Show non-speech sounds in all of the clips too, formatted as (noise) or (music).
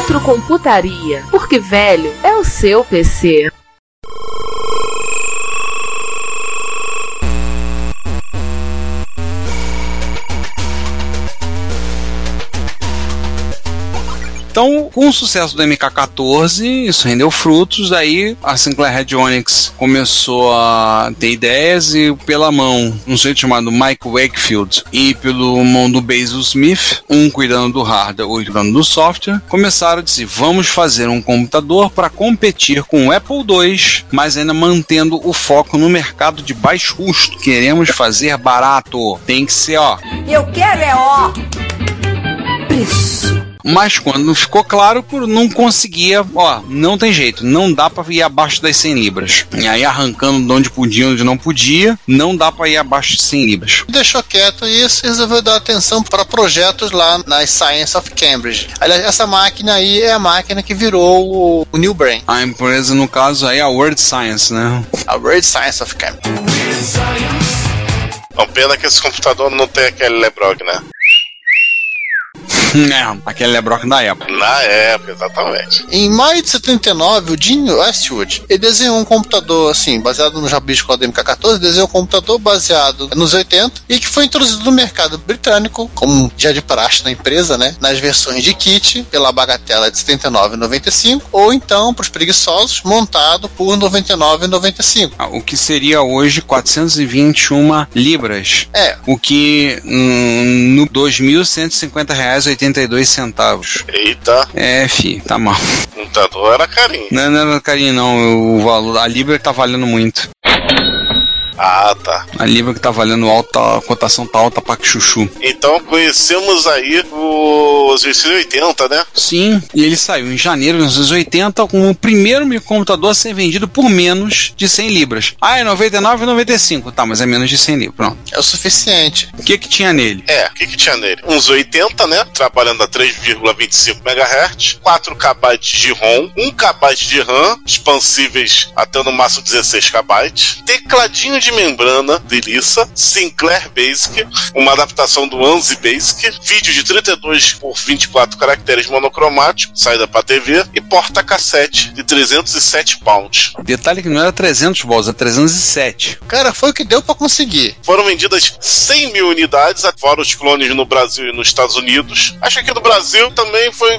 Retrocomputaria, porque velho é o seu PC. Então, com o sucesso do MK14, isso rendeu frutos, daí a Sinclair Radionics começou a ter ideias e pela mão um sujeito chamado Mike Wakefield e pelo mão do Basil Smith, um cuidando do hardware, outro cuidando do software, começaram a dizer, vamos fazer um computador para competir com o Apple II, mas ainda mantendo o foco no mercado de baixo custo. Queremos fazer barato. Tem que ser, ó. Eu quero é ó. Preço mas quando não ficou claro, não conseguia, ó, não tem jeito, não dá para ir abaixo das 100 libras. E aí arrancando de onde podia, onde não podia, não dá para ir abaixo de 100 libras. Deixou quieto isso e resolveu dar atenção para projetos lá na Science of Cambridge. Aliás, essa máquina aí é a máquina que virou o, New Brain. A empresa, no caso, aí é a Word Science, né? A Word Science of Cambridge. Não, pena que esse computador não tem aquele Lebrog, né? (laughs) é, aquele Lebrock da época. Na época, exatamente. Em maio de 79, o Gene Westwood ele desenhou um computador, assim, baseado no Jabisco MK14, desenhou um computador baseado nos 80 e que foi introduzido no mercado britânico, como já de praxe na empresa, né? Nas versões de kit, pela bagatela de 79,95, ou então, para os preguiçosos, montado por 99,95. Ah, o que seria hoje 421 libras. É. O que hum, no 2.150 reais 82 centavos. Eita. É, fi, tá mal. O computador era carinho. Não, não era carinho, não. O valor, a Libra tá valendo muito. Ah, tá. A Libra que tá valendo alta, a cotação tá alta pra chuchu. Então conhecemos aí os 80, né? Sim, e ele saiu em janeiro de 1980 com o primeiro microcomputador a ser vendido por menos de 100 libras. Ah, é 99 e 95. Tá, mas é menos de 100 libras. Pronto. É o suficiente. O que que tinha nele? É, o que que tinha nele? Uns 80, né? Trabalhando a 3,25 MHz, 4 KB de ROM, 1 KB de RAM, expansíveis até no máximo 16 KB, tecladinho de de membrana de Lissa, Sinclair Basic, uma adaptação do ANSI Basic, vídeo de 32 por 24 caracteres monocromático, saída para TV e porta-cassete de 307 pounds. Detalhe que não era 300 balls, é 307. Cara, foi o que deu para conseguir. Foram vendidas 100 mil unidades, fora os clones no Brasil e nos Estados Unidos. Acho que no Brasil também foi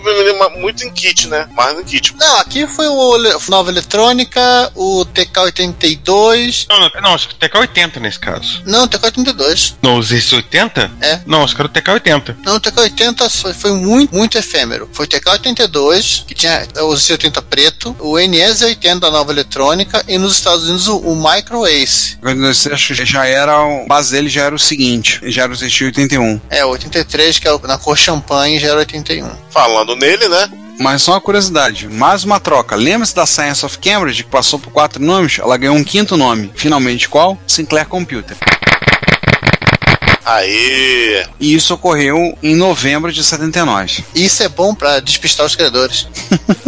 muito em kit, né? Mais em kit. Não, aqui foi o Nova Eletrônica, o TK82. Não, não, não TK80 nesse caso. Não, TK82. Não, os S80? É. Não, os caras TK80. Não, o TK80 foi, foi, muito, muito efêmero. Foi o TK82, que tinha o Z80 preto, o NS80 da nova eletrônica e nos Estados Unidos o, o Micro Ace. Você acha que já era, a base dele já era o seguinte, já era o ZX81. É, o 83, que é na cor champanhe, já era 81. Falando nele, né? Mas só uma curiosidade, mais uma troca. Lembra-se da Science of Cambridge, que passou por quatro nomes? Ela ganhou um quinto nome. Finalmente qual? Sinclair Computer. Aí. E isso ocorreu em novembro de 79. Isso é bom para despistar os credores.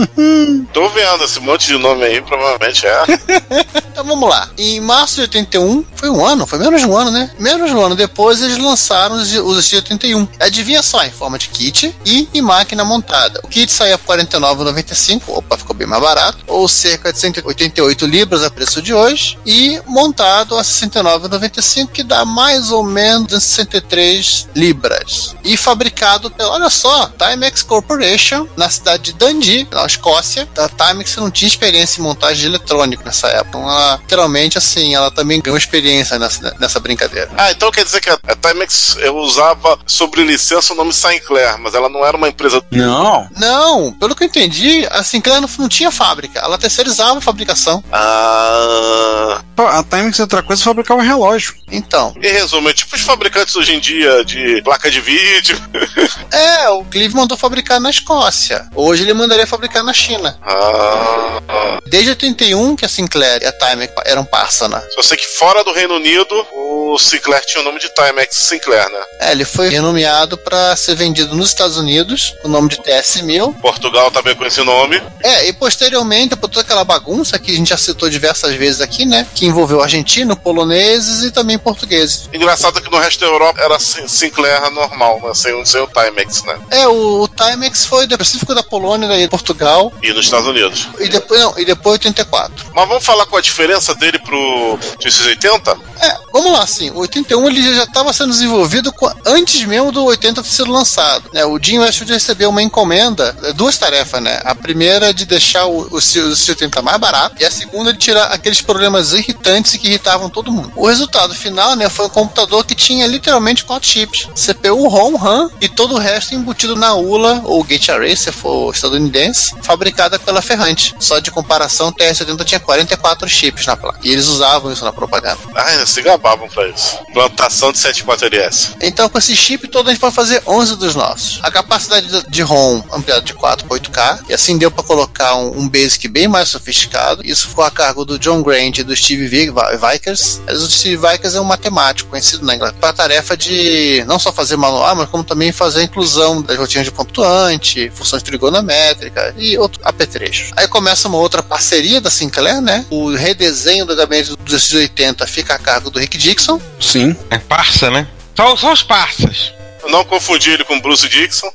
(laughs) Tô vendo esse monte de nome aí, provavelmente é. (laughs) então vamos lá. Em março de 81, foi um ano, foi menos de um ano, né? Menos de um ano depois eles lançaram os, os 81. Adivinha só, em forma de kit e em máquina montada. O kit saía por 49,95, opa, ficou bem mais barato, ou cerca de 188 libras a preço de hoje, e montado a 69,95, que dá mais ou menos 263 libras. E fabricado pela, olha só, Timex Corporation, na cidade de Dundee, na Escócia. A Timex não tinha experiência em montagem de eletrônico nessa época. Então, ela, literalmente, assim, ela também ganhou experiência nessa, nessa brincadeira. Ah, então quer dizer que a, a Timex eu usava sobre licença o nome Sinclair, mas ela não era uma empresa. Não. Não, pelo que eu entendi, a Sinclair não, não tinha fábrica. Ela terceirizava a fabricação. Ah. A Timex é outra coisa, fabricava relógio. Então, Em resumo, é tipo os fabricantes hoje em dia de placa de vídeo. (laughs) é, o Clive mandou fabricar na Escócia. Hoje ele mandaria fabricar na China. Ah. Desde 81 que a Sinclair e a Timex eram pársana. Só sei que fora do Reino Unido, o Sinclair tinha o nome de Timex Sinclair, né? É, ele foi renomeado para ser vendido nos Estados Unidos, o nome de TS-1000. Portugal também com esse nome. É, e posteriormente, por toda aquela bagunça que a gente já citou diversas vezes aqui, né? Que envolveu argentino, poloneses e também portugueses. Engraçado que no resto da Europa era Sin- Sinclair normal, né? Sem, sem o Timex, né? É, o, o Timex foi específico da Polônia e Portugal, E nos Estados Unidos. e depois, não, e depois 84. Mas vamos falar com a diferença dele pro 680? É, vamos lá, assim, o 81 ele já estava sendo desenvolvido com- antes mesmo do 80 ter sido lançado. Né? O Jim Westwood recebeu uma encomenda, é, duas tarefas, né? A primeira é de deixar o, o, o 680 mais barato, e a segunda é de tirar aqueles problemas irritantes que irritavam todo mundo. O resultado final, né, foi um computador que tinha literalmente quatro chips: CPU, ROM, RAM e todo o resto embutido na ULA, ou Gate Array, se for estadunidense, fabricada pela Ferrante. Só de comparação, o TR-70 tinha 44 chips na placa. E eles usavam isso na propaganda. Ai, se gabavam pra isso. Plantação de 74LS. Então, com esse chip todo, a gente pode fazer 11 dos nossos. A capacidade de- ROM ampliada de 4 para 8K, e assim deu para colocar um, um Basic bem mais sofisticado. Isso ficou a cargo do John Grant e do Steve Vi- Vi- Vikers. Mas O Steve Vikers é um matemático conhecido na Inglaterra tarefa de não só fazer manual, mas como também fazer a inclusão das rotinas de pontuante, funções trigonométricas e outros apetrechos. Aí começa uma outra parceria da Sinclair, né? O redesenho do gabinete do 280 fica a cargo do Rick Dixon. Sim. É parça, né? Só, só os parças. Não confundi ele com Bruce Dixon.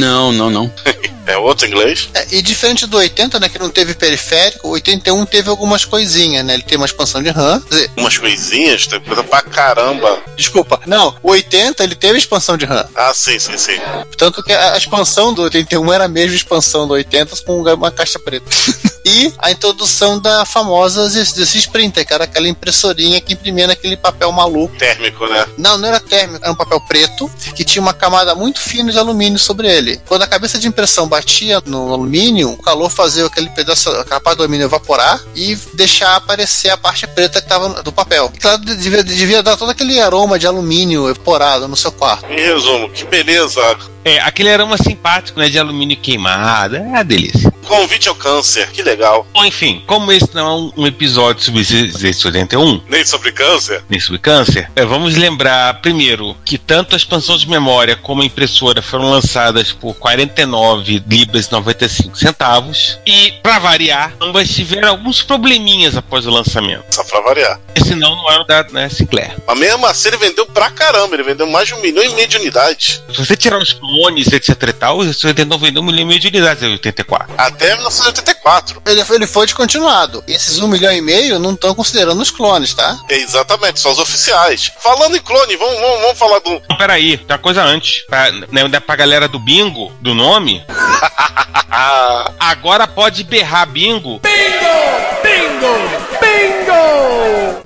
Não, não, não. É outro inglês. É, e diferente do 80, né, que não teve periférico, o 81 teve algumas coisinhas, né? Ele tem uma expansão de RAM. Dizer, Umas coisinhas, tem coisa pra caramba. desculpa, não, o 80 ele teve expansão de RAM. Ah, sim, sim, sim. Tanto que a expansão do 81 era a mesma expansão do 80 com uma caixa preta. (laughs) e a introdução da famosa ZC Printer, que era aquela impressorinha que imprimia naquele papel maluco. Térmico, né? Não, não era térmico, era um papel preto que tinha uma camada muito fina de alumínio sobre ele. Quando a cabeça de impressão batia no alumínio, o calor fazia aquele pedaço, aquela parte do alumínio evaporar e deixar aparecer a parte preta que estava do papel. E, claro, devia, devia dar todo aquele aroma de alumínio evaporado no seu quarto. Em resumo, que beleza. É, aquele aroma simpático, né? De alumínio queimado. É uma delícia. Convite ao câncer, que legal. Bom, enfim, como esse não é um, episódio sobre Z81, Nem sobre câncer. nem sobre câncer, é, vamos lembrar primeiro que tanto a expansão de memória como a impressora foram lançadas por 49 libras e 95 centavos e, para variar, ambas tiveram alguns probleminhas após o lançamento. Só pra variar. Senão não eram da né, Sinclair. Mas mesmo assim ele vendeu pra caramba. Ele vendeu mais de um milhão e meio de unidades. Se você tirar os clones, etc e tal, você tentou vender um milhão e meio de unidades em 84. Até 1984. Ele, ele foi descontinuado. Esses um milhão e meio não estão considerando os clones, tá? É, exatamente, só os oficiais. Falando em clone, vamos, vamos, vamos falar do. Não, peraí, tem uma coisa antes. Pra, né, pra galera do bingo, do nome, (laughs) agora pode berrar bingo.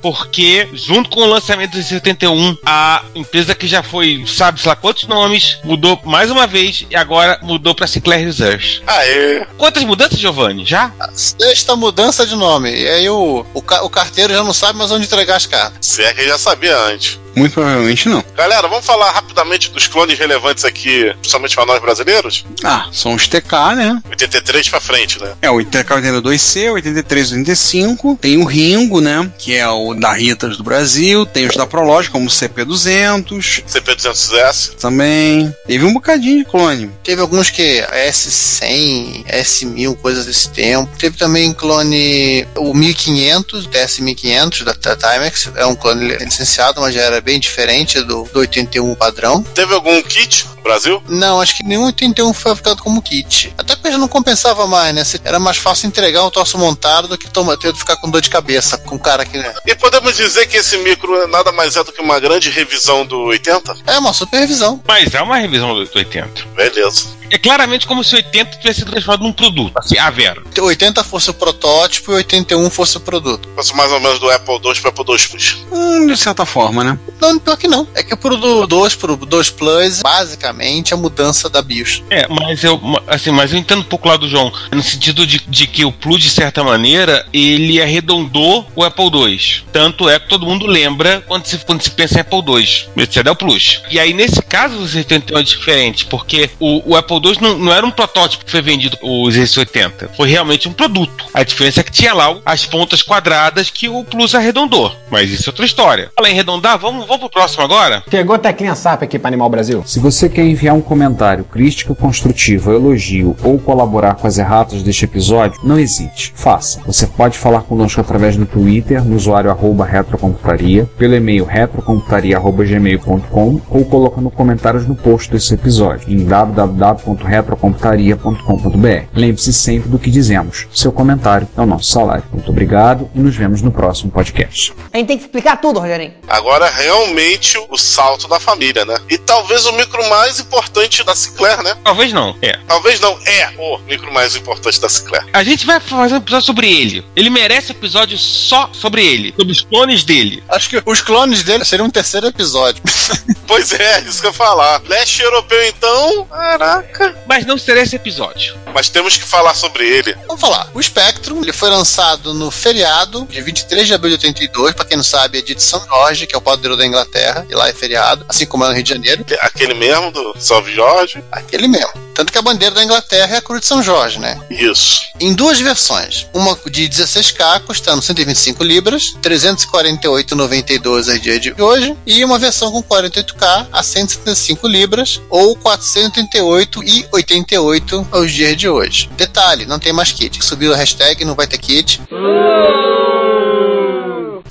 Porque, junto com o lançamento do 71, a empresa que já foi, sabe-se lá quantos nomes, mudou mais uma vez e agora mudou pra Sinclair Research. aê. Quantas mudanças, Giovanni? Já? Sexta mudança de nome. E aí o, o, o carteiro já não sabe mais onde entregar as cartas. Se é que já sabia antes. Muito provavelmente não. Galera, vamos falar rapidamente dos clones relevantes aqui, principalmente para nós brasileiros? Ah, são os TK, né? 83 pra frente, né? É o TK82C, 83, 85. Tem o Ringo, né? Que é o da Ritas do Brasil. Tem os da Prolog, como o CP200 CP200S. também. Teve um bocadinho de clone. Teve alguns que S100, S1000, coisas desse tempo. Teve também clone o 1500, DS1500 da, da Timex. É um clone licenciado, mas já era bem diferente do, do 81 padrão. Teve algum kit Brasil? Não, acho que nenhum 81 foi fabricado como kit. Até porque já não compensava mais, né? Era mais fácil entregar um troço montado do que toma, ter de ficar com dor de cabeça com o cara que. Né? E podemos dizer que esse micro nada mais é do que uma grande revisão do 80? É uma super revisão. Mas é uma revisão do 80. Beleza. É claramente como se 80 tivesse sido transformado num produto. Assim, a Vera. 80 fosse o protótipo e 81 fosse o produto. Fosse mais ou menos do Apple II para Apple II Plus. Hum, de certa forma, né? Não, pior que não. É que pro do 2 pro 2 Plus, basicamente, a mudança da BIOS. É, mas eu, assim, mas eu entendo um pouco lá do João, no sentido de, de que o Plus, de certa maneira, ele arredondou o Apple II. Tanto é que todo mundo lembra quando se, quando se pensa em Apple II. Esse é o Plus. E aí, nesse caso, você tem uma diferente, porque o, o Apple II não, não, era um protótipo que foi vendido, o Z80. Foi realmente um produto. A diferença é que tinha lá as pontas quadradas que o Plus arredondou. Mas isso é outra história. Fala em arredondar, vamos, vamos pro próximo agora? Pegou teclinha SAP aqui para Animal Brasil. Se você quer enviar um comentário, crítica construtiva, elogio ou colaborar com as erratas deste episódio, não hesite, faça. Você pode falar conosco através do Twitter, no usuário arroba retrocomputaria, pelo e-mail retrocomputaria.gmail.com ou colocando comentários no post desse episódio em www.retrocomputaria.com.br. Lembre-se sempre do que dizemos. Seu comentário é o nosso salário. Muito obrigado e nos vemos no próximo podcast. A gente tem que explicar tudo, Rogerinho. Agora, realmente, o salto da família, né? E talvez o micro mais importante da Sinclair, né? Talvez não, é. Talvez não, é o micro mais importante da Sinclair. A gente vai fazer um episódio sobre ele. Ele merece episódio só sobre ele, sobre os clones dele. Acho que os clones dele seriam um terceiro episódio. (laughs) pois é, isso que eu ia falar. Leste europeu, então. Caraca. Mas não será esse episódio. Mas temos que falar sobre ele. Vamos falar. O Spectrum, ele foi lançado no feriado de 23 de abril de 82, pra quem não sabe, é de São Jorge, que é o padroeiro da Inglaterra, e lá é feriado, assim como é no Rio de Janeiro. Aquele mesmo do Salve Jorge? Aquele mesmo. Tanto que a bandeira da Inglaterra é a cruz de São Jorge, né? Isso. Em duas versões. Uma de 16K, custando 125 libras, 348,92 a dia de hoje, e uma versão com 48K a 175 libras, ou 438,88 aos dias de hoje. Detalhe, não tem mais kit. Subiu a hashtag, não vai ter kit.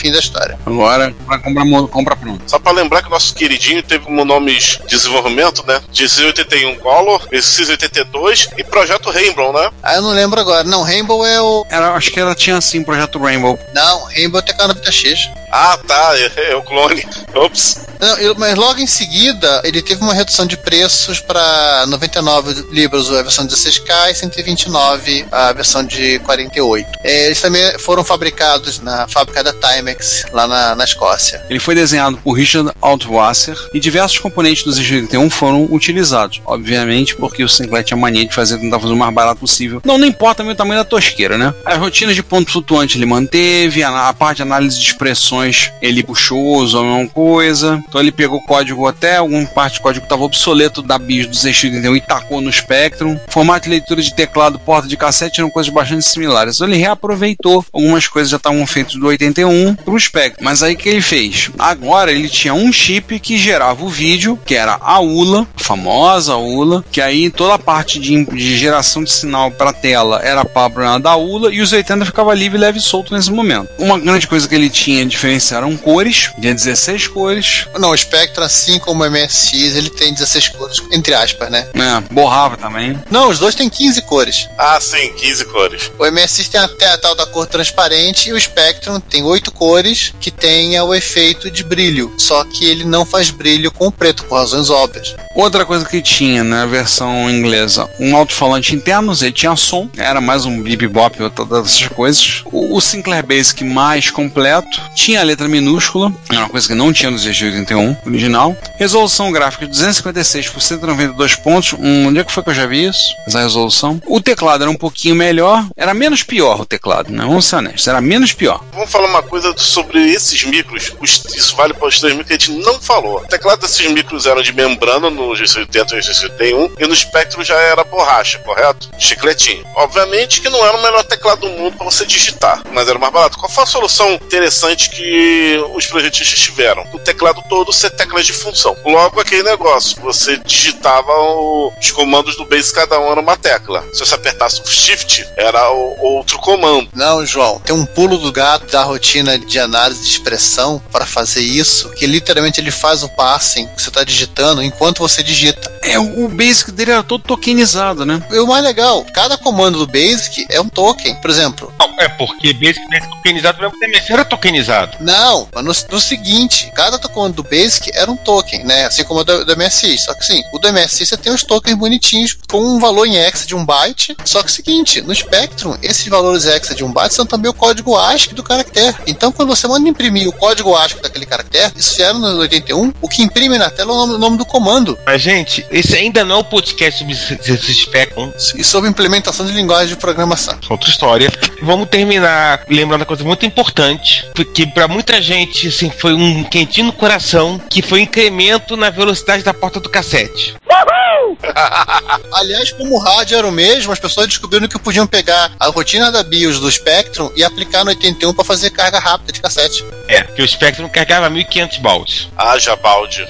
Fim da história. Agora, pra comprar, compra pronto. Só pra lembrar que o nosso queridinho teve como nomes de desenvolvimento, né? De 81 Color, esse 82 e Projeto Rainbow, né? Ah, eu não lembro agora. Não, Rainbow é o. Era, acho que ela tinha assim, Projeto Rainbow. Não, Rainbow é o TK 90X. Ah, tá, é, é o clone. Ops. Não, eu, mas logo em seguida ele teve uma redução de preços para 99 libras a versão de 16K e 129 a versão de 48. É, eles também foram fabricados na fábrica da Timex, lá na, na Escócia. Ele foi desenhado por Richard Altwasser e diversos componentes do Z81 foram utilizados. Obviamente, porque o Sinclair tinha mania de fazer, tentar fazer o mais barato possível. Não, não importa também o tamanho da tosqueira, né? As rotinas de ponto flutuante ele manteve, a, a parte de análise de expressões ele puxou, usou a mesma coisa. Então ele pegou código até alguma parte do código estava obsoleto da BIOS do Z81 e tacou no Spectrum. Formato de leitura de teclado, porta de cassete eram coisas bastante similares. Então ele reaproveitou algumas coisas já estavam feitas do 81 para o Spectrum. Mas aí que ele fez? Agora ele tinha um chip que gerava o vídeo, que era a ULA, a famosa ULA, que aí toda a parte de, de geração de sinal para tela era para da ULA e os 80 ficava livre, leve e solto nesse momento. Uma grande coisa que ele tinha diferente eram cores, tinha 16 cores. Não, o Spectrum, assim como o MSX, ele tem 16 cores, entre aspas, né? É, borrava também. Não, os dois têm 15 cores. Ah, sim, 15 cores. O MSX tem até a tal da cor transparente e o Spectrum tem 8 cores que tem o efeito de brilho. Só que ele não faz brilho com o preto, por razões óbvias. Outra coisa que tinha na versão inglesa, um alto-falante interno, ele tinha som, era mais um bip bop ou todas essas coisas. O, o Sinclair Basic mais completo, tinha a letra minúscula, era uma coisa que não tinha no ZG81 original. Resolução gráfica de 256 por 192 pontos. Um, onde é que foi que eu já vi isso? Essa resolução. O teclado era um pouquinho melhor, era menos pior o teclado, né? Vamos ser honestos, era menos pior. Vamos falar uma coisa sobre esses micros. Os, isso vale para os três micros que a gente não falou. O teclado desses micros eram de membrana no G80 e G81 e no Spectrum já era borracha, correto? Chicletinho. Obviamente que não era o melhor teclado do mundo para você digitar, mas era mais barato. Qual foi a solução interessante que os projetistas tiveram? O teclado todo ser teclas de função. Logo, aquele negócio, você digitava o- os comandos do Basic, cada um era uma tecla. Se você apertasse o Shift, era o- outro comando. Não, João, tem um pulo do gato da rotina de análise de expressão para fazer isso, que literalmente ele faz o parsing que você está digitando enquanto você digita. É, o, basic dele era todo tokenizado, né? E o mais legal, cada comando do Basic é um token. Por exemplo, Não, é porque Basic não é tokenizado, mesmo que era tokenizado. não, mas no, no seguinte, cada comando do Basic era um token, né? Assim como o do, do MSI. Só que sim, o do MSI você tem os tokens bonitinhos com um valor em hexa de um byte. Só que é o seguinte, no Spectrum, esses valores hexa de um byte são também o código ASCII do caractere. Então, quando você manda imprimir o código ASCII daquele caractere, isso já era no 81, o que imprime na tela é o nome, o nome do comando. Mas, gente, esse ainda não é o podcast sobre esse Spectrum. E sobre implementação de linguagem de programação. outra história. Vamos terminar lembrando uma coisa muito importante, porque para muita gente assim foi um quentinho no coração, que foi o incremento na velocidade da porta do cassete. (laughs) Aliás, como o rádio era o mesmo, as pessoas descobriram que podiam pegar a rotina da BIOS do Spectrum e aplicar no 81 para fazer carga rápida de cassete. É, que o Spectrum carregava 1500 baldes. Haja balde.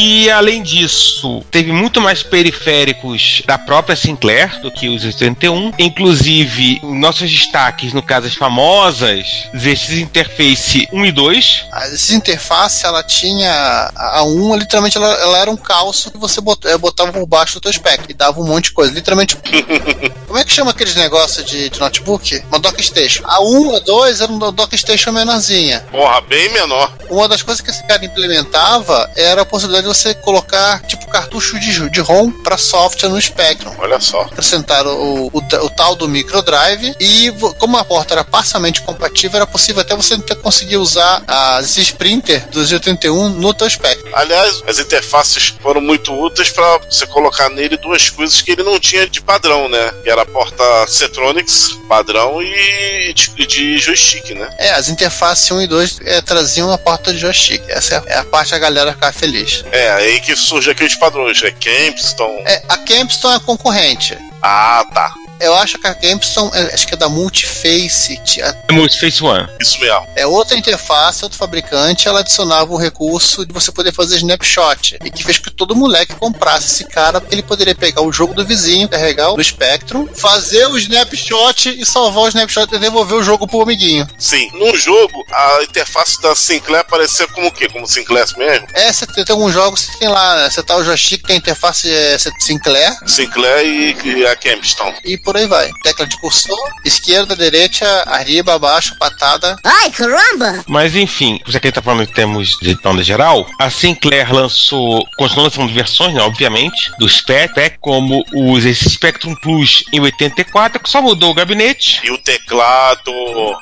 E além disso, teve muito mais periféricos da própria Sinclair do que os 81. Inclusive, nossos destaques, no caso as famosas, esses interface 1 e 2. Essa interface, ela tinha a a 1, literalmente ela, ela era um calço que você eh, botava por baixo do teu spec e dava um monte de coisa. Literalmente. (laughs) Como é que chama aqueles negócios de, de notebook? Uma dockstation. A 1, a 2 era uma dockstation menorzinha. Porra, bem menor. Uma das coisas que esse cara implementava era a possibilidade de você colocar tipo cartucho de, de ROM para software no Spectrum. Olha só. Acrescentaram o, o, o tal do microdrive e como a porta era parcialmente compatível, era possível até você ter, conseguir usar as Sprinter dos 81 no teu Spectrum. Aliás, as interfaces foram muito úteis para você colocar nele duas coisas que ele não tinha de padrão, né? Que era a porta Cetronics padrão e de, de joystick, né? É, as interfaces 1 e 2 é, traziam a porta de joystick. Essa é a, é a parte a galera ficar feliz. É, aí que surge aqueles padrões, né? Campston. É, a Campston é concorrente. Ah, tá. Eu acho que a Campston, é, acho que é da Multiface, É Multiface One. Isso mesmo. É outra interface, outro fabricante, ela adicionava o recurso de você poder fazer snapshot. E que fez com que todo moleque comprasse esse cara, porque ele poderia pegar o jogo do vizinho, carregar no Spectrum, fazer o snapshot e salvar o snapshot e devolver o jogo pro amiguinho. Sim, no jogo, a interface da Sinclair parecia como o quê? Como Sinclair mesmo? É, você tem, tem alguns jogos que tem lá, né? Você tá o joystick, tem a interface é, Sinclair, Sinclair e, e a Campston. e por aí vai. Tecla de cursor, esquerda, direita, arriba, abaixo, patada. Ai, caramba! Mas enfim, já que tá falando em termos de onda geral, a Sinclair lançou, continuou lançando versões, né, obviamente, do Spec, como os esse Spectrum Plus em 84, que só mudou o gabinete. E o teclado.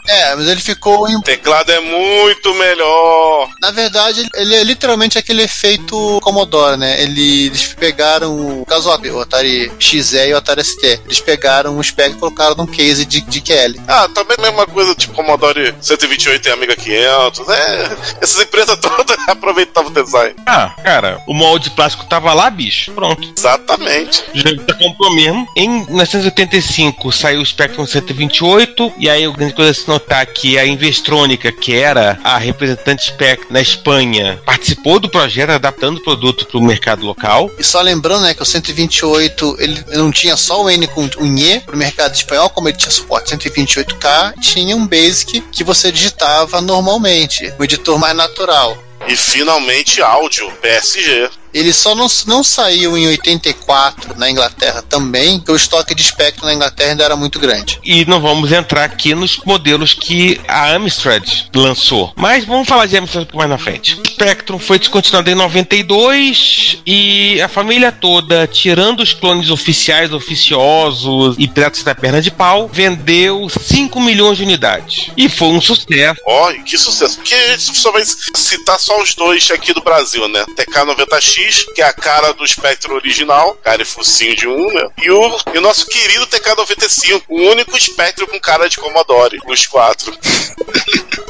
É, mas ele ficou em O teclado é muito melhor. Na verdade, ele- é literalmente aquele efeito Commodore, né? Ele- Eles pegaram o caso o Atari XE e o Atari ST. Eles pegaram o Spectrum e colocaram num case de, de QL. Ah, também a mesma coisa, tipo Commodore 128 e Amiga 500. É, essas empresas (laughs) todas aproveitavam o design. Ah, cara, o molde plástico tava lá, bicho. Pronto. Exatamente. Já já comprou mesmo. Em 1985 saiu o Spectrum 128, e aí a grande coisa a se notar que a Investrônica, que era a representante Spectrum na Espanha, participou do projeto adaptando o produto para o mercado local. E só lembrando, né, que o 128 ele não tinha só o N com um E pro mercado espanhol, como ele tinha suporte 128K, tinha um Basic que você digitava normalmente, um editor mais natural. E finalmente áudio, PSG. Ele só não, não saiu em 84 na Inglaterra também, porque o estoque de Spectrum na Inglaterra ainda era muito grande. E não vamos entrar aqui nos modelos que a Amstrad lançou. Mas vamos falar de Amstrad um pouco mais na frente. O Spectrum foi descontinuado em 92 e a família toda, tirando os clones oficiais, oficiosos e piratas da perna de pau, vendeu 5 milhões de unidades. E foi um sucesso. Ó, e que sucesso. Porque a gente só vai citar só os dois aqui do Brasil, né? TK-90X Que é a cara do Spectrum original, cara e focinho de um, né? E o, e o nosso querido TK95, o único Spectrum com cara de Commodore, os quatro.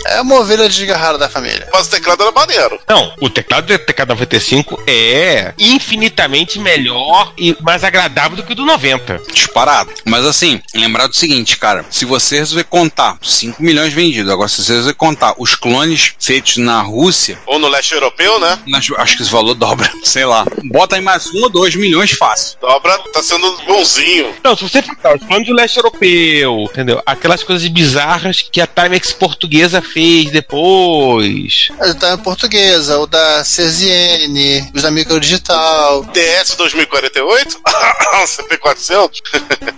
É uma ovelha desgarrada da família. Mas o teclado era maneiro. Não, o teclado do TK95 é infinitamente melhor e mais agradável do que o do 90. Disparado. Mas assim, lembrar do seguinte, cara. Se você resolver contar 5 milhões vendidos, agora se você resolver contar os clones feitos na Rússia, Ou no leste europeu, né? acho que esse valor dobra, sei lá. Bota aí mais um ou dois milhões fácil. Dobra tá sendo bonzinho. Não, se você ficar falando do leste europeu, entendeu? Aquelas coisas bizarras que a Timex portuguesa fez depois. Tá em portuguesa, o da CZN, os da Microdigital. DS 2048? CP400?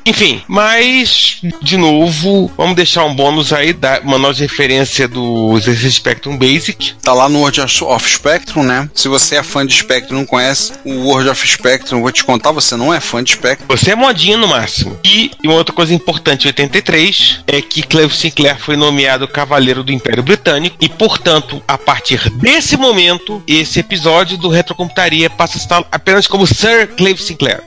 Enfim, mas, de novo, vamos deixar um bônus aí, da manual de referência do Spectrum Basic. Tá lá no World of Spectrum, né? Se você é fã de Spectrum e não conhece o World of Spectrum, vou te contar, você não é fã de Spectrum. Você é modinha no máximo. E uma outra coisa importante em 83 é que Clive Sinclair foi nomeado Cavaleiro do Império Britânico e, portanto, a partir desse momento, esse episódio do Retrocomputaria passa a estar apenas como Sir Clive Sinclair.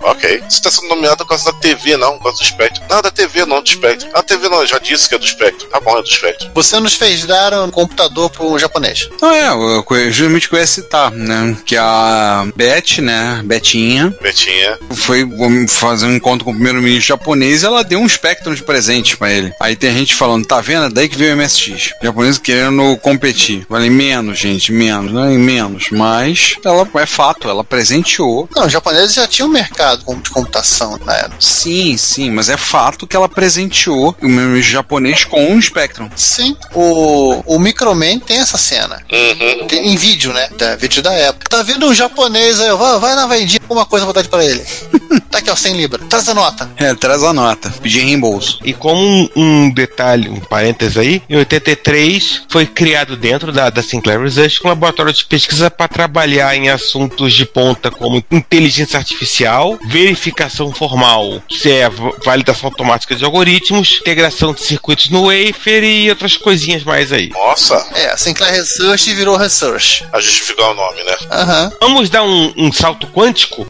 Ok. Você tá sendo nomeado por causa da TV, não, por causa do Spectrum. Não, da TV, não, do Spectrum. A TV não, eu já disse que é do Spectrum. Tá bom, é do Spectrum. Você nos fez dar um computador pro japonês. Não é, eu, eu justamente que eu ia citar, né? Que a Beth, né? Betinha, Betinha. foi fazer um encontro com o primeiro-ministro japonês e ela deu um Spectrum de presente pra ele. Aí tem gente falando, tá vendo? É Daí que veio o MSX. O japonês querendo competir. Falei, menos, gente, menos, não é menos. Mas ela é fato, ela presenteou. Não, os japoneses já tinham um mercado com- de computação na época. Sim, sim, mas é fato que ela presenteou o primeiro-ministro japonês com um Spectrum. Sim. O, o Microman tem essa cena. Uhum. Tem, em vídeo, né? Da, vídeo da época. Tá vendo um japonês aí, ó, vai, vai na vendinha, alguma coisa pra dar pra ele. (laughs) tá aqui, ó, 100 libras. Traz a nota. É, traz a nota. Pedir reembolso. E como um, um detalhe, um parênteses aí, em 83 foi criado dentro da, da Sinclair Research um laboratório de pesquisa para trabalhar em assuntos de ponta como inteligência artificial, verificação formal, que é validação automática de algoritmos, integração de circuitos no wafer e outras coisinhas mais aí. Nossa, É, a Sinclair Research virou Research. a justificar o nome, né? Aham. Vamos dar um, um salto quântico?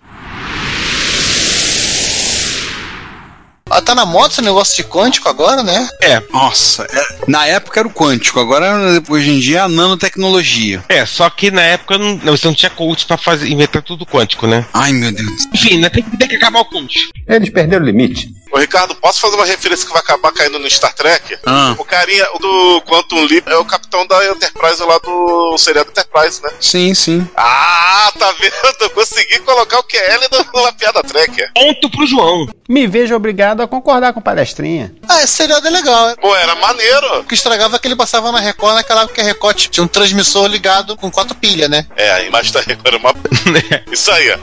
Tá na moda esse negócio de quântico agora, né? É, Nossa, é- na época era o quântico, agora hoje em dia é a nanotecnologia. é, só que na época não, você não tinha coach para fazer inventar tudo quântico, né? Ai meu Deus. Enfim, né, tem, que- tem que acabar o coach. Eles perderam o limite. Ricardo, posso fazer uma referência que vai acabar caindo no Star Trek? Ah, O carinha do Quantum Leap é o capitão da Enterprise lá do seriado Enterprise, né? sim, sim. Ah, tá vendo? (laughs) Eu consegui colocar o QL no- na piada Trekker. Ponto pro João. Me vejo obrigado a concordar com o palestrinha. Ah, esse seriado é legal. é. Pô, era maneiro. O que estragava é que ele passava na Record naquela época que a Record tinha um transmissor ligado com quatro pilhas, né? É, a imagem da Record era uma... (laughs) Isso aí, ó.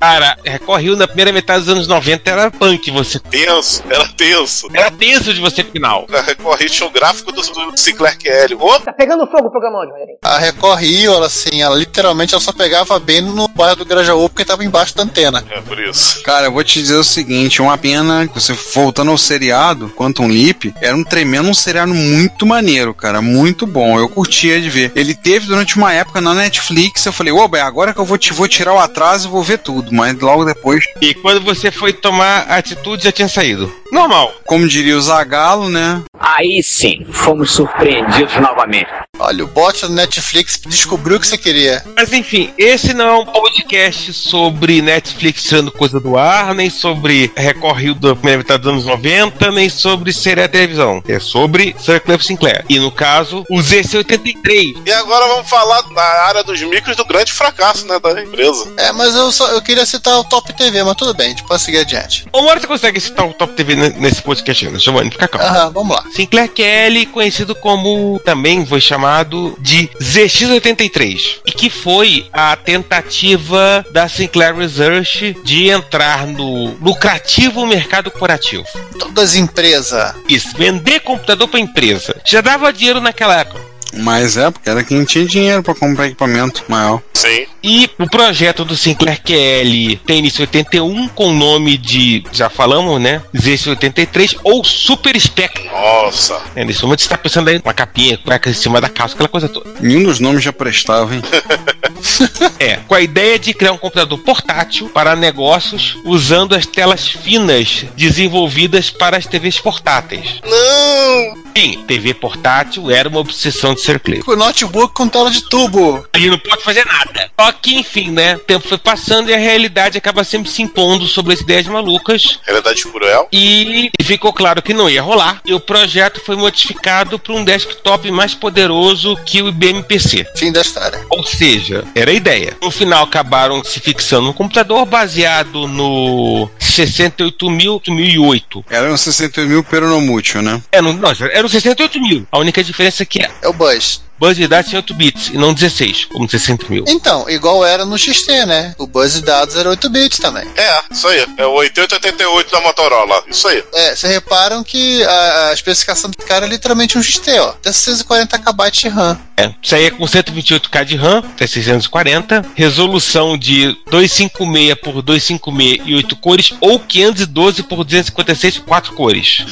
Cara, Record Rio na primeira metade dos anos 90 era punk, você. Tenso, era tenso. Era tenso de você final. A Record Rio tinha o gráfico do, do Sinclair QL. Ô, Tá pegando fogo o programa hoje, Rogerinho. A Record Rio, ela assim, ela literalmente ela só pegava bem no bairro do Grajaú porque tava embaixo da antena. é por isso. Cara, eu vou te dizer o seguinte, uma pena que você voltando ao seriado, Quantum Leap, era um tremendo um seriado muito maneiro, cara, muito bom. Eu curtia de ver. Ele teve durante uma época na Netflix, eu falei, ô, bem, agora que eu vou te vou tirar o atraso e vou ver tudo, mas logo depois, E quando você foi tomar atitude, já tinha saído. Normal. como diria o Zagalo, né? Aí sim, fomos surpreendidos novamente. Olha, o bot do Netflix descobriu o que você queria. Mas enfim, esse não é um podcast sobre Netflix tirando coisa do ar, nem sobre Record Rio da primeira metade dos anos 90, nem sobre série de televisão. É sobre Sir Cliff Sinclair. E no caso, o ZC83. E agora vamos falar da área dos micros do grande fracasso, né, da empresa. É, mas eu só eu queria citar o Top TV, mas tudo bem, a gente pode seguir adiante. Uma hora você consegue citar o Top TV nesse podcast ainda, Giovanni, fica calmo. Aham, vamos lá. Sinclair Kelly, conhecido como também foi chamado de ZX83, e que foi a tentativa da Sinclair Research de entrar no lucrativo mercado corporativo. Todas as empresas. Isso, vender computador para empresa. Já dava dinheiro naquela época. Mas é, porque era quem tinha dinheiro pra comprar equipamento maior. Sim. E o projeto do Sinclair QL tem início em 81 com o nome de, já falamos, né? Z83 ou Super Spectrum. Nossa. É, nesse momento você tá pensando aí uma capinha, cueca em cima da calça, aquela coisa toda. Nenhum dos nomes já prestava, hein? (laughs) É, com a ideia de criar um computador portátil para negócios usando as telas finas desenvolvidas para as TVs portáteis. Não! Sim, TV portátil era uma obsessão de Sir Cliff. O notebook com tela de tubo. Ele não pode fazer nada. Só que, enfim, né? O tempo foi passando e a realidade acaba sempre se impondo sobre as ideias malucas. Realidade cruel. E ficou claro que não ia rolar. E o projeto foi modificado para um desktop mais poderoso que o IBM PC. Fim da história. Ou seja, era a ideia. No final acabaram se fixando no computador baseado no 68000 Era um 68 mil peronomútil, né? É, não, não, era o 68 mil. A única diferença é que É o Buzz. place de dados tinha 8 bits e não 16, como 60 mil. Então, igual era no XT, né? O Buzz de dados era 8 bits também. É, isso aí. É o 8088 da Motorola. Isso aí. É, vocês reparam que a, a especificação do cara é literalmente um XT, ó. Até 640 KB de RAM. É, saía com 128K de RAM, até 640, resolução de 256 por 256 e 8 cores, ou 512 por 256 4 cores.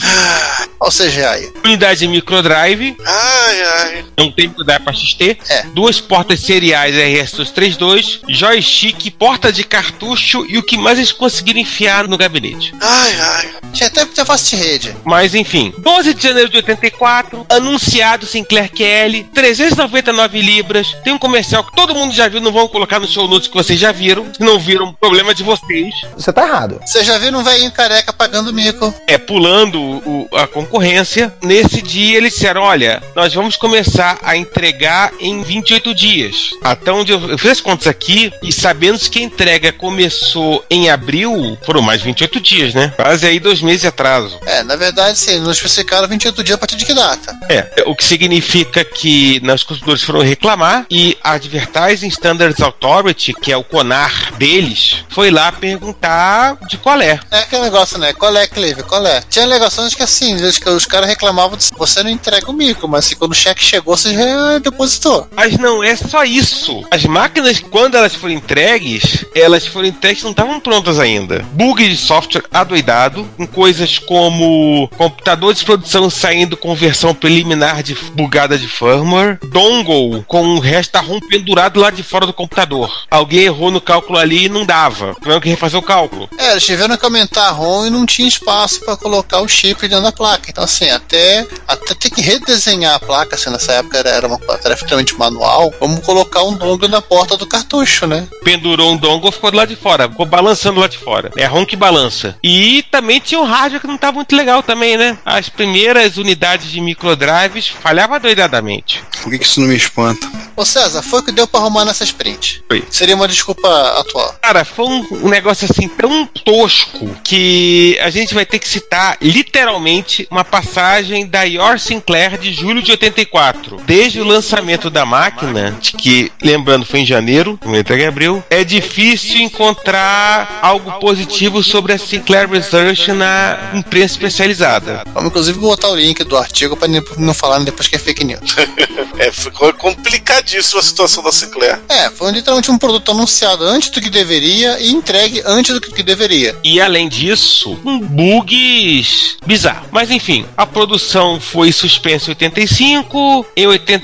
Olha o CGI. Unidade de microdrive, Ai, ai. não tem que dar para XT. É. Duas portas seriais RS-232, joystick, porta de cartucho e o que mais eles conseguiram enfiar no gabinete. Ai, ai. Tinha até interface de rede. Mas enfim, 12 de janeiro de 84, anunciado Sinclair QL, 399 libras. Tem um comercial que todo mundo já viu, não vão colocar no show notes que vocês já viram. Se não viram, problema de vocês. Você tá errado. Você já viu um velhinho careca pagando mico. É, pulando o- a concorrência. Nesse dia eles disseram: olha, nós vamos começar a entregar em 28 dias. Até onde eu, eu fiz as contas aqui e sabendo que a entrega começou em abril, foram mais 28 dias, né? Quase aí dois meses de atraso. É, na verdade, sim, não especificaram 28 dias a partir de que data. É, o que significa que nós consumidores foram reclamar e a Advertising Standards Authority, que é o CONAR deles, foi lá perguntar de qual é. É aquele negócio, né? Qual é, Clive? Qual é? Tinha alegações que assim, os, os caras reclamavam de você não entrega o mico, mas assim, quando o cheque chegou, já depositou. Mas não é só isso. As máquinas, quando elas foram entregues, elas foram entregues e não estavam prontas ainda. Bug de software adoidado, com coisas como computador de produção saindo com versão preliminar de bugada de firmware, dongle com o resto da ROM pendurado lá de fora do computador. Alguém errou no cálculo ali e não dava. Tiveram que refazer o cálculo. É, eles tiveram que aumentar a ROM e não tinha espaço pra colocar o chip dentro da placa. Então, assim, até, até ter que redesenhar a placa, assim, nessa época era, era uma tarefa extremamente manual, vamos colocar um dongle na porta do cartucho, né? pendurou um dongle ficou do lado de fora, ficou balançando lá de fora. É ROM que balança. E também tinha um hardware que não estava muito legal também, né? As primeiras unidades de microdrives falhavam doidadamente. Por que, que isso não me espanta? Ô César, foi o que deu pra arrumar nessa sprint. Foi. Seria uma desculpa atual. Cara, foi um, um negócio assim tão tosco que a gente vai ter que citar literalmente uma passagem da Your Sinclair de julho de 84. Desde o lançamento da máquina, de que, lembrando, foi em janeiro, não entreguei em abril, é difícil encontrar algo positivo sobre a Sinclair Research na imprensa especializada. Vamos inclusive botar o link do artigo pra não falar depois que é fake news. (laughs) É, ficou complicadíssima a situação da Sinclair. é, foi literalmente um produto anunciado antes do que deveria e entregue antes do que deveria. E além disso, com bugs bizarros. Mas enfim, a produção foi suspensa em 85. Em 86,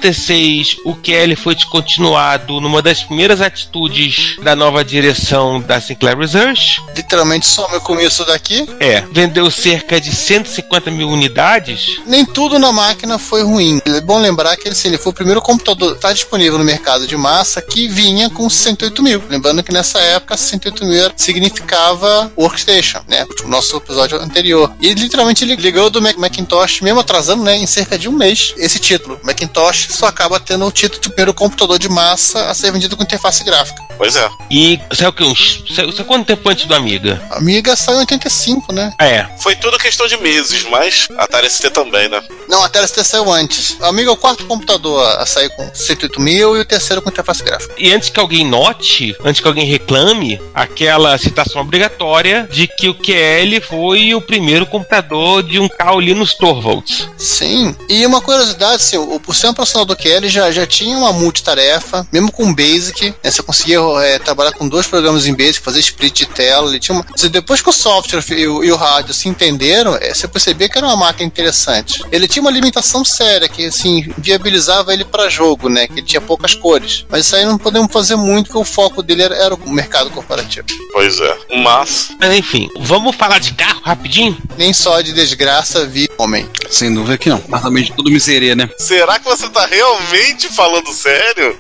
o Kelly foi descontinuado numa das primeiras atitudes da nova direção da Sinclair Research. Literalmente some com isso daqui. É, vendeu cerca de 150 mil unidades. Nem tudo na máquina foi ruim. É bom lembrar que assim, ele foi o primeiro computador que está disponível no mercado de massa que vinha com 68 mil. Lembrando que nessa época 68 mil significava workstation, né? O nosso episódio anterior. E literalmente ele ligou do Mac- Macintosh, mesmo atrasando, né? Em cerca de um mês, esse título. Macintosh só acaba tendo o título de primeiro computador de massa a ser vendido com interface gráfica. Pois é. E saiu o que? Uns, saiu, saiu quanto tempo antes do Amiga? A Amiga saiu em 85, né? É, Foi tudo questão de meses, mas a Atari ST também, né? Não, a Atari ST saiu antes. A Amiga é o quarto computador a sair com 108 mil e o terceiro com interface gráfica. E antes que alguém note, antes que alguém reclame, aquela citação obrigatória de que o QL foi o primeiro computador de um Linus Torvalds. Sim. E uma curiosidade, assim, o, por ser um sinal do Kelly já, já tinha uma multitarefa, mesmo com Basic, né, você conseguia é, trabalhar com dois programas em Basic, fazer split de tela, ele tinha uma... depois que o software e o, e o rádio se entenderam, é, você percebia que era uma máquina interessante. Ele tinha uma limitação séria, que assim, viabilizava ele para jogo, né, que ele tinha poucas cores, mas isso aí não podemos fazer muito, porque o foco dele era, era o mercado corporativo. Pois é. Mas. Mas enfim, vamos falar de carro rapidinho? Nem só de desgraça vi homem. Sem dúvida que não. Mas também de tudo miseria, né? Será que você tá realmente falando sério?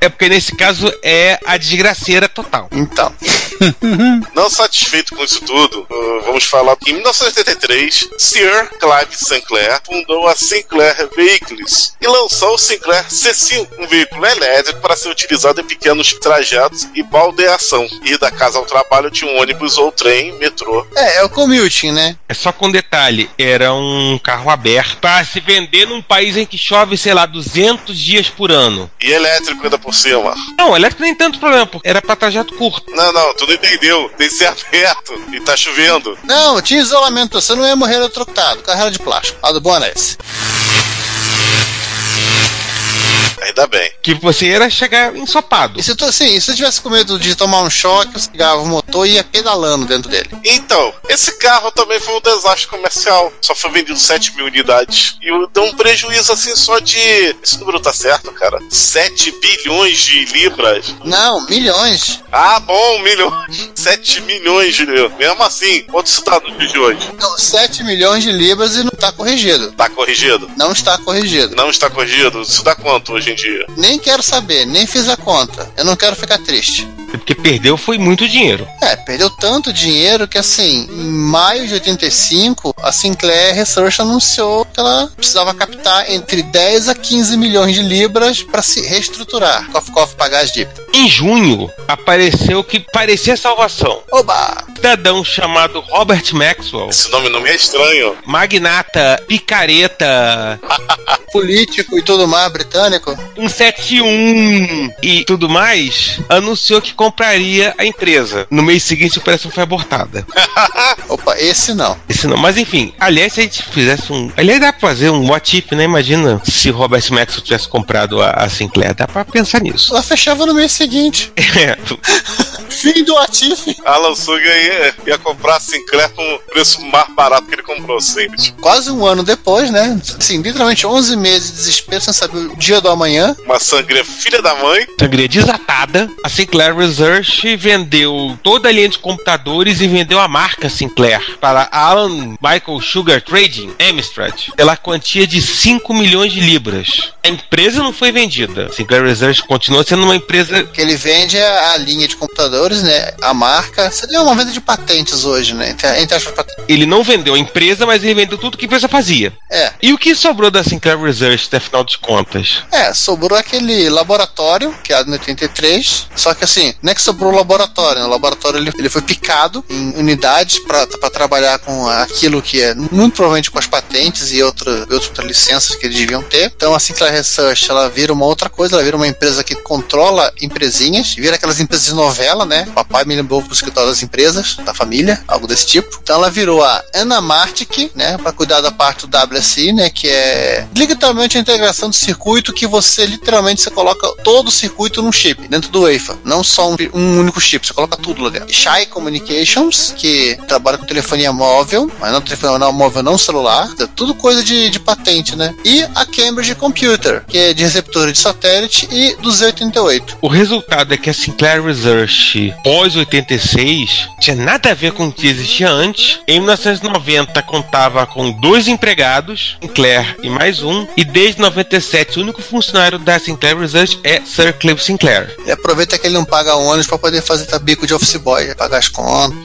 É porque nesse caso é a desgraceira total. Então. Não satisfeito com isso tudo, uh, vamos falar que em 1983, Sir Clive Sinclair fundou a Sinclair Vehicles e lançou o Sinclair C5, um veículo elétrico para ser utilizado em pequenos trajetos e baldeação. Ir da casa ao trabalho de um ônibus ou trem, metrô. É, é o commuting, né? É só com detalhe, era um carro aberto para se vender num país em que chove, sei lá, 200 dias por ano. E elétrico ainda por cima. Não, elétrico nem tanto problema, porque era para trajeto curto. Não, não, tu não entendeu. Tem que ser (laughs) aberto e tá chovendo. Não, tinha isolamento, você não ia morrer eletrocutado. Carro era de plástico. A do bom era esse. Ainda bem. Que você ia chegar ensopado. E se tu, assim, se você tivesse com medo de tomar um choque, você ligava o motor e ia pedalando dentro dele. Então, esse carro também foi um desastre comercial. Só foi vendido 7 mil unidades. E deu um prejuízo assim só de. Esse número tá certo, cara? 7 bilhões de libras. Não, milhões. Ah, bom, milhões. (laughs) 7 milhões de libras. Mesmo assim, quanto isso no dia de hoje? Não, 7 milhões de libras e não tá corrigido. Tá corrigido? Não está corrigido. Não está corrigido? Isso dá quanto hoje em dia? Nem quero saber, nem fiz a conta. Eu não quero ficar triste. Porque perdeu foi muito dinheiro. É, perdeu tanto dinheiro que assim, em maio de 85, a Sinclair Research anunciou que ela precisava captar entre 10 a 15 milhões de libras para se reestruturar. Cof, cof, pagar as dívidas. Em junho, apareceu que parecia salvação. Oba! Um cidadão chamado Robert Maxwell, Esse nome não me é estranho. magnata, picareta, (laughs) Político e tudo mais britânico. 171 e tudo mais, anunciou que compraria a empresa. No mês seguinte, a operação foi abortada. (laughs) Opa, esse não. Esse não, mas enfim, aliás, se a gente fizesse um. Aliás, dá pra fazer um what if, né? Imagina se Robert Maxwell tivesse comprado a, a Sinclair. Dá pra pensar nisso. Ela fechava no mês seguinte. É, (laughs) (laughs) Fim do Atif. Alan Suga ia, ia comprar a Sinclair com o preço mais barato que ele comprou sempre. Quase um ano depois, né? Assim, literalmente 11 meses de desespero sem saber o dia do amanhã. Uma sangria filha da mãe. sangria desatada. A Sinclair Research vendeu toda a linha de computadores e vendeu a marca Sinclair para Alan Michael Sugar Trading, Amstrad, pela quantia de 5 milhões de libras. A empresa não foi vendida. A Sinclair Research continua sendo uma empresa Que ele vende a, a linha de computadores, né? A marca. Seria uma venda de patentes hoje, né? Entre, entre as patentes. Ele não vendeu a empresa, mas ele vendeu tudo que a empresa fazia. É. E o que sobrou da Sinclair Research, afinal de contas? É, sobrou aquele laboratório, criado em 83. Só que assim, não é que sobrou o laboratório, né? O laboratório ele, ele foi picado em unidades para trabalhar com aquilo que é muito provavelmente com as patentes e e outras licenças que eles deviam ter. Então a Sinclair Research ela vira uma outra coisa, ela vira uma empresa que controla empresinhas, vira aquelas empresas de novela, né? Papai me lembrou pro escritório das empresas, da família, algo desse tipo. Então ela virou a Anamartic, né? Para cuidar da parte do WSI, né? Que é literalmente a integração do circuito que você literalmente você coloca todo o circuito num chip dentro do wafer, não só um, um único chip, você coloca tudo lá dentro. Shy Communications, que trabalha com telefonia móvel, mas não telefonia móvel não celular, é tudo coisa de, de patente, né? E a Cambridge Computer, que é de receptor de satélite e do Z88. O resultado é que a Sinclair Research pós-86 tinha nada a ver com o que existia antes. Em 1990 contava com dois empregados, Sinclair e mais um, e desde 97 o único funcionário da Sinclair Research é Sir Clive Sinclair. E aproveita que ele não paga ônibus para poder fazer tabico de office boy, pagar as contas.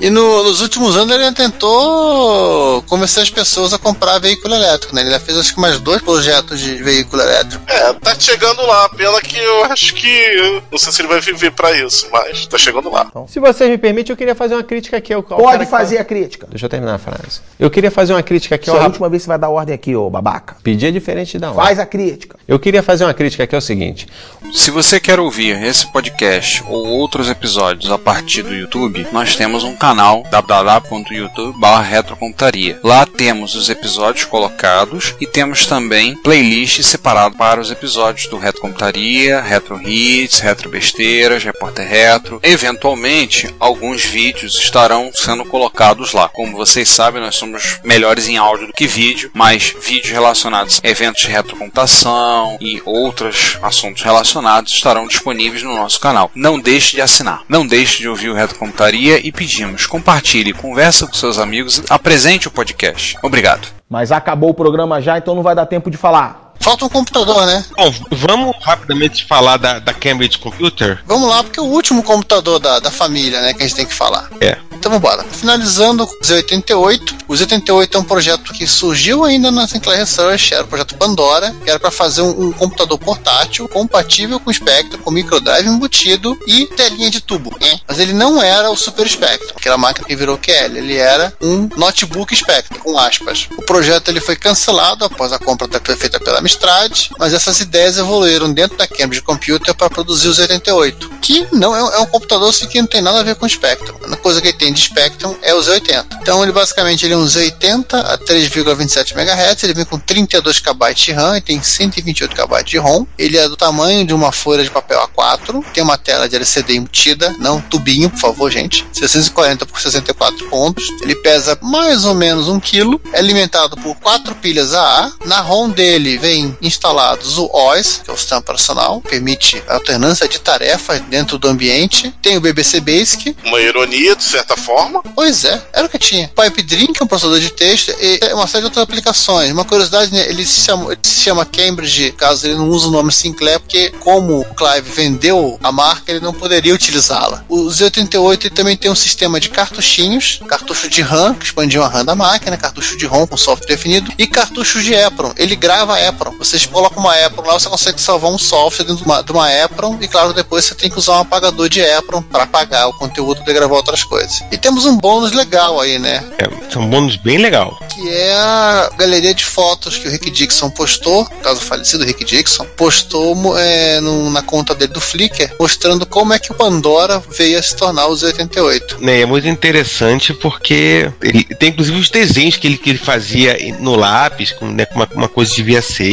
e no- nos últimos anos ele tentou convencer as pessoas a comprar veículo elétrico, né? Ele já fez acho que mais dois projetos de veículo elétrico. É, tá chegando lá. Pena que eu acho que. Não sei se ele vai viver pra isso, mas tá chegando lá. Se vocês me permitem, eu queria fazer uma crítica aqui. Ao, Pode fazer fala- a crítica. Deixa eu terminar a frase. Eu queria fazer uma crítica aqui ao é a última vez que você vai dar ordem aqui, ô babaca. Pedir é diferente da hora. Faz a crítica. Eu queria fazer uma crítica aqui, é o seguinte. Se você quer ouvir esse podcast ou outros episódios a partir do YouTube, nós temos um canal www.youtube.com.retrocomputaria. Lá temos os episódios colocados e temos também playlists separadas para os episódios do Retro Computaria, Retro Hits, Retro Besteiras, Repórter Retro. Eventualmente, alguns vídeos estarão sendo colocados lá. Como vocês sabem, nós somos melhores em áudio do que vídeo, mas vídeos relacionados a eventos de retrocomputação e outros assuntos relacionados estarão disponíveis no nosso canal. Não deixe de assinar. Não deixe de ouvir o Retrocomputaria e pedimos, compartilhe, conversa com seus amigos, apresente o podcast. Obrigado. Mas acabou o programa já, então não vai dar tempo de falar. Falta um computador, né? Bom, vamos rapidamente falar da, da Cambridge Computer. Vamos lá, porque é o último computador da, da família, né, que a gente tem que falar. É. Então vamos embora. Finalizando com o Z88. O Z88 é um projeto que surgiu ainda na Sinclair Research, era o projeto Pandora, que era para fazer um, um computador portátil compatível com o Spectrum, com microdrive embutido e telinha de tubo. né? Mas ele não era o Super Spectrum, aquela máquina que virou QL. Ele era um notebook Spectrum, com aspas. O projeto ele foi cancelado após a compra ter feita pela Amstrad, mas essas ideias evoluíram dentro da Cambridge Computer para produzir o Z88, que não é, um- é um computador assim, que não tem nada a ver com Spectrum. A coisa que ele tem de Spectrum é o Z80. Então ele basicamente ele é um Z80 a 3,27 MHz, ele vem com 32 KB de RAM e tem 128 KB de ROM. Ele é do tamanho de uma folha de papel A4, tem uma tela de LCD embutida, não tubinho, por favor, gente. 640 por 64 pontos. Ele pesa mais ou menos 1 kg, é alimentado por quatro pilhas AA. Na ROM dele vem instalados o OS, que é o sistema operacional, permite a alternância de tarefas dentro do ambiente. Tem o BBC Basic, Uma ironia, de certa forma. Pois é, era o que tinha. Pipe Dream, que é um processador de texto, e uma série de outras aplicações. Uma curiosidade, né, ele se chama, ele se chama Cambridge, caso ele não use o nome Sinclair, porque como o Clive vendeu a marca, ele não poderia utilizá-la. O Z88 ele também tem um sistema de cartuchinhos, cartucho de RAM, que expandiam a RAM da máquina, cartucho de ROM com software definido, e cartucho de EPROM. Ele grava a Apron. Você coloca uma Apron lá, você consegue salvar um software dentro de uma, de uma Apron e, claro, depois você tem que usar um apagador de Apron para apagar o conteúdo e gravar outras coisas. E temos um bônus legal aí, né? É, um bônus bem legal. Que é a galeria de fotos que o Rick Dixon postou, caso falecido Rick Dixon, postou é, no, na conta dele do Flickr, mostrando como é que o Pandora veio a se tornar os 88. É, né, é muito interessante porque ele tem inclusive os desenhos que ele, que ele fazia no lápis, com, né, uma, uma coisa devia ser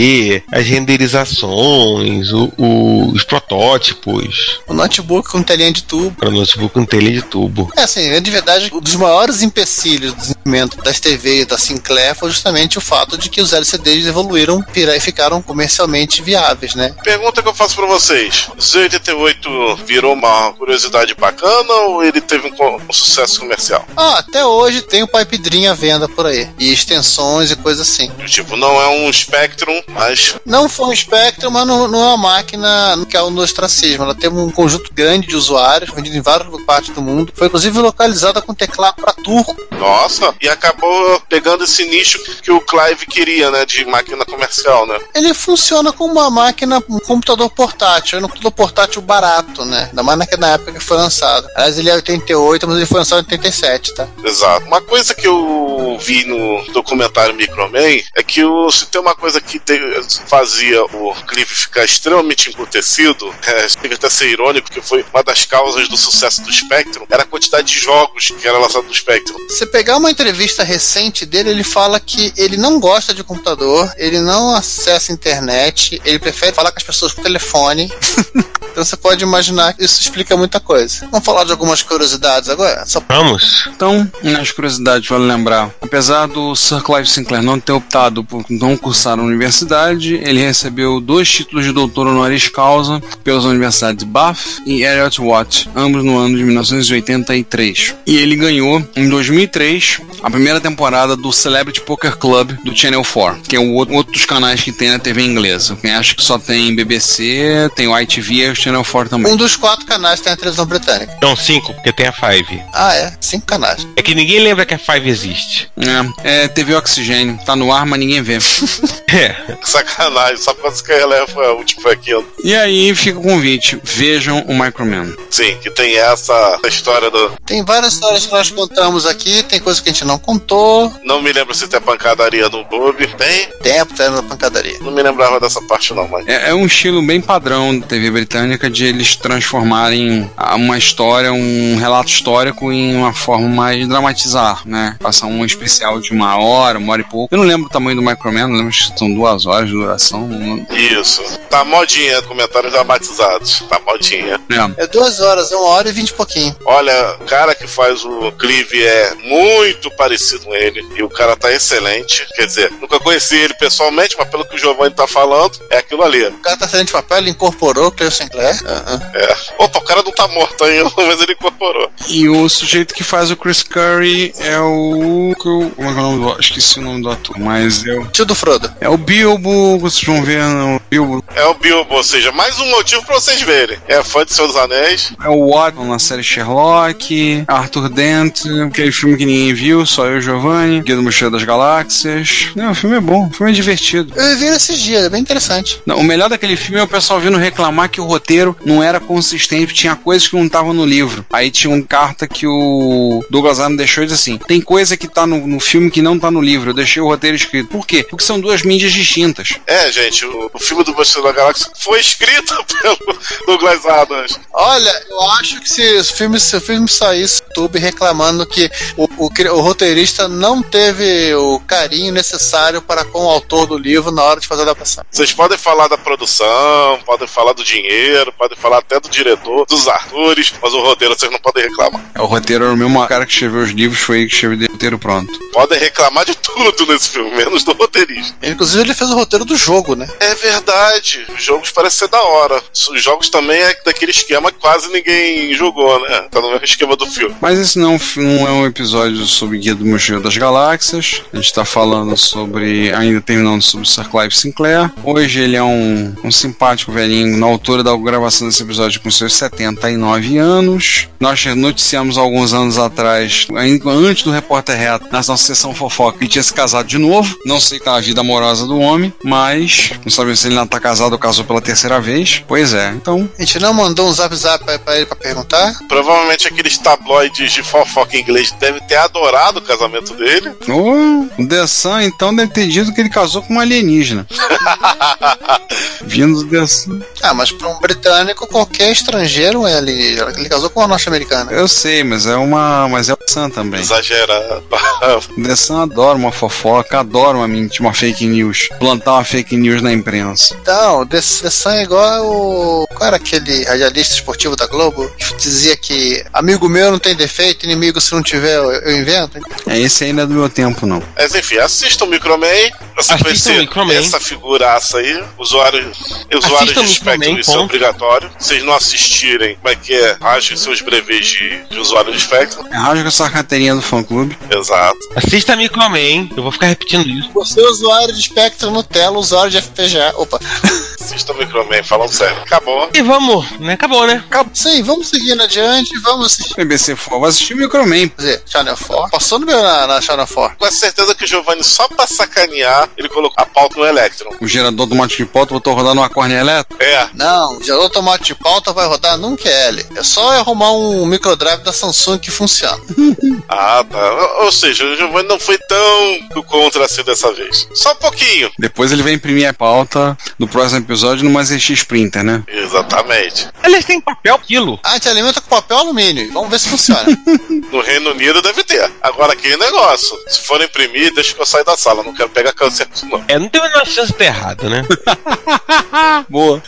as renderizações, o, o, os protótipos. O notebook com telinha de tubo. Para notebook com telha de tubo. É assim, é de verdade, um dos maiores empecilhos do desenvolvimento das TV e da Sinclair foi justamente o fato de que os LCDs evoluíram e ficaram comercialmente viáveis, né? Pergunta que eu faço para vocês: Z88 virou uma curiosidade bacana ou ele teve um, um sucesso comercial? Ah, até hoje tem o Pipe Pedrinho à venda por aí. E extensões e coisas assim. Tipo, não é um Spectrum mas Não foi um Spectrum, mas não, não é uma máquina que é o ostracismo. Ela tem um conjunto grande de usuários, vendido em várias partes do mundo. Foi inclusive localizada com teclado para turco. nossa, e acabou pegando esse nicho que o Clive queria, né? De máquina comercial, né? Ele funciona como uma máquina, um computador portátil. É um computador portátil barato, né? Ainda mais na- época que foi lançado. Aliás, ele é 88, mas ele foi lançado em 87, tá? Exato. Uma coisa que eu vi no documentário Microman é que o, se tem uma coisa que te- fazia o Clive ficar extremamente emputecido, é, chega até ser irônico, que foi uma das causas do sucesso do Spectrum, era a quantidade de jogos que era lançado no Spectrum. Se pegar uma entrevista recente dele, ele fala que ele não gosta de computador, ele não acessa internet, ele prefere falar com as pessoas por telefone. (laughs) então você pode imaginar que isso explica muita coisa. Vamos falar de algumas curiosidades agora? Só Vamos. Então, nas curiosidades, vale lembrar: apesar do Sir Clive Sinclair não ter optado por não cursar a universidade, ele recebeu dois títulos de doutor honoris causa pelas universidades Bath e Elliott Watt, ambos no ano de 1983. E ele ganhou, em 2003, a primeira temporada do Celebrity Poker Club do Channel 4, que é o outro, dos canais que tem na TV inglesa. Quem acha que só tem BBC, tem o ITV o Channel 4 também. Um dos quatro canais tem a televisão britânica. Não, cinco, porque tem a Five. Ah, é? Cinco canais. É que ninguém lembra que a Five existe. É, é TV Oxigênio. Tá no ar, mas ninguém vê. (laughs) É. Sacanagem, só quando você releva foi a última foi aquilo. E aí fica o convite. Vejam o Microman. Sim, que tem essa história do. Tem várias histórias que nós contamos aqui, tem coisa que a gente não contou. Não me lembro se tem pancadaria no Bob. Tem? Tempo, tem na pancadaria. Não me lembrava dessa parte, não, mas. É, é um estilo bem padrão da TV britânica de eles transformarem uma história, um relato histórico em uma forma mais dramatizar, né? Passar um especial de uma hora, uma hora e pouco. Eu não lembro o tamanho do Microman, não lembro se são duas horas de duração. Isso. Tá modinha, comentários dramatizados. Tá modinha. É. É duas horas, é uma hora e vinte e pouquinho. Olha, o cara que faz o Clive é muito parecido com ele. E o cara tá excelente. Quer dizer, nunca conheci ele pessoalmente, mas pelo que o Giovanni tá falando, é aquilo ali. O cara tá excelente papel, ele incorporou o Cleo Sinclair. Aham. É. Opa, o cara não tá morto ainda, (laughs) mas ele incorporou. E o sujeito que faz o Chris Curry é o. que eu- Como é que é o nome do. Esqueci o nome do ator, mas é o. Tio do Frodo. É o Bilbo, vocês vão ver no Bilbo. É o Bilbo, ou seja, mais um motivo pra vocês verem. É fã de Senhor dos Anéis. É o Watson na série Sherlock, Arthur Dent, aquele filme que ninguém viu, só eu e o Giovanni, Guia do Mochileiro das Galáxias. Não, o filme é bom, o filme é divertido. Eu vi esses dias, é bem interessante. Não, o melhor daquele filme é o pessoal vindo reclamar que o roteiro não era consistente, tinha coisas que não estavam no livro. Aí tinha uma carta que o Douglas Adams deixou e disse assim: tem coisa que tá no, no filme que não tá no livro. Eu deixei o roteiro escrito. Por quê? Porque são duas mídias distintas. É, gente, o, o filme do Mochileiro da Galáxia foi escrito (laughs) pelo Douglas Adams. Olha, eu acho que se o filme, se o filme saísse no YouTube reclamando que o, o, o roteirista não teve o carinho necessário para com o autor do livro na hora de fazer a adaptação. Vocês podem falar da produção, podem falar do dinheiro, podem falar até do diretor, dos atores, mas o roteiro vocês não podem reclamar. É, o roteiro era o mesmo cara que escreveu os livros, foi ele que escreveu o roteiro pronto. Podem reclamar de tudo nesse filme, menos do roteirista. Inclusive, ele fez o roteiro do jogo, né? É verdade, os jogos parecem ser da hora. Os jogos também é daquele esquema que quase ninguém jogou, né? Tá no mesmo esquema do filme. Mas esse não, não é um episódio sobre Guia do Mochileiro das Galáxias. A gente tá falando sobre. ainda terminando sobre Sir Clive Sinclair. Hoje ele é um, um simpático velhinho na altura da gravação desse episódio com seus 79 anos. Nós noticiamos alguns anos atrás, ainda antes do Repórter Reto, na nossa sessão fofoca, que ele tinha se casado de novo. Não sei qual é a vida amorosa do homem, mas não sabemos se ele ainda tá casado ou casou pela terceira vez. Pois é, então A gente não mandou um zap zap pra, pra ele pra perguntar. Provavelmente aqueles tabloides de fofoca inglês devem ter adorado o casamento dele. Oh, o The Sun, então, deve ter dito que ele casou com uma alienígena. (laughs) Vindo do The Sun. Ah, mas pra um britânico, qualquer estrangeiro é alienígena. Ele casou com uma norte-americana. Eu sei, mas é uma. Mas é o Sun também. Exagerado. O (laughs) The Sun adora uma fofoca, adora uma mentira, uma fake news. Plantar uma fake news na imprensa. Então, The, The Sun é igual o. Qual era aquele radialista esportivo da Globo? Que dizia que amigo meu não tem defeito, inimigo se não tiver eu, eu invento. É, esse não é do meu tempo, não. Mas enfim, assistam o Microman pra você conhecer o Microman. essa figuraça aí. Usuário, usuários Assistam de obrigatório. Se vocês não assistirem, como é que é? Rasguem seus brevês de, de usuário de Spectrum. É rasga essa carteirinha do fã clube. Exato. Assista Microman, eu vou ficar repetindo isso. Você é usuário de Spectrum Nutella, usuário de FPGA. Opa. Assistam o Microman, falando sério. Acabou. E vamos, né? Acabou, né? Sim, vamos seguindo adiante, vamos assistir. BBC for, vai assistir o Microman. Quer dizer, Channel 4. Passou no meu na, na Channel 4. Com certeza que o Giovanni, só pra sacanear, ele colocou a pauta no Electron. O gerador automático de pauta botou rodando uma cornea elétrica. É, Não, o gerador tomate de pauta vai rodar num QL. É só arrumar um microdrive da Samsung que funciona. (laughs) ah tá. Ou- seja, o Giovanni não foi tão do contra assim dessa vez. Só um pouquinho. Depois ele vai imprimir a pauta do próximo episódio numa ZX Printer, né? Exatamente. Eles têm papel quilo. Ah, a gente alimenta com papel alumínio. Vamos ver se funciona. (laughs) No Reino Unido deve ter. Agora aquele negócio. Se for imprimir, deixa que eu sair da sala. Não quero pegar câncer não. É, não tem a menor chance de ter errado, né? (laughs) Boa.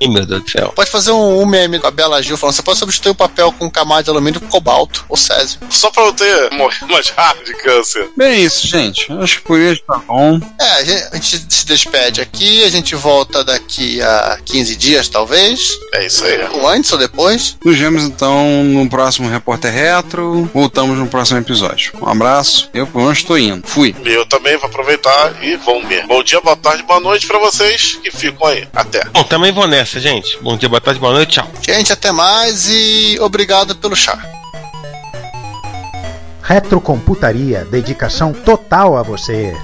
Ih, meu Deus do céu. pode fazer um, um meme com a Bela Gil falando: você pode substituir o papel com camada de alumínio com cobalto ou césio. Só pra eu ter morrer mais rápido de câncer. Bem, é isso, gente. Acho que por isso tá bom. É, a gente, a gente se despede aqui, a gente volta daqui a 15 dias, talvez. É isso aí. Ou antes ou depois. Nos vemos então no próximo Repórter Retro. Voltamos no próximo episódio. Um abraço. Eu, pelo menos, estou indo. Fui. Eu também vou aproveitar e vamos ver. Bom dia, boa tarde, boa noite pra vocês que ficam aí. Até. Bom, também vou nessa. Essa, gente. Bom dia, boa tarde, boa noite, tchau. Gente, até mais e obrigado pelo chá. Retrocomputaria, dedicação total a você.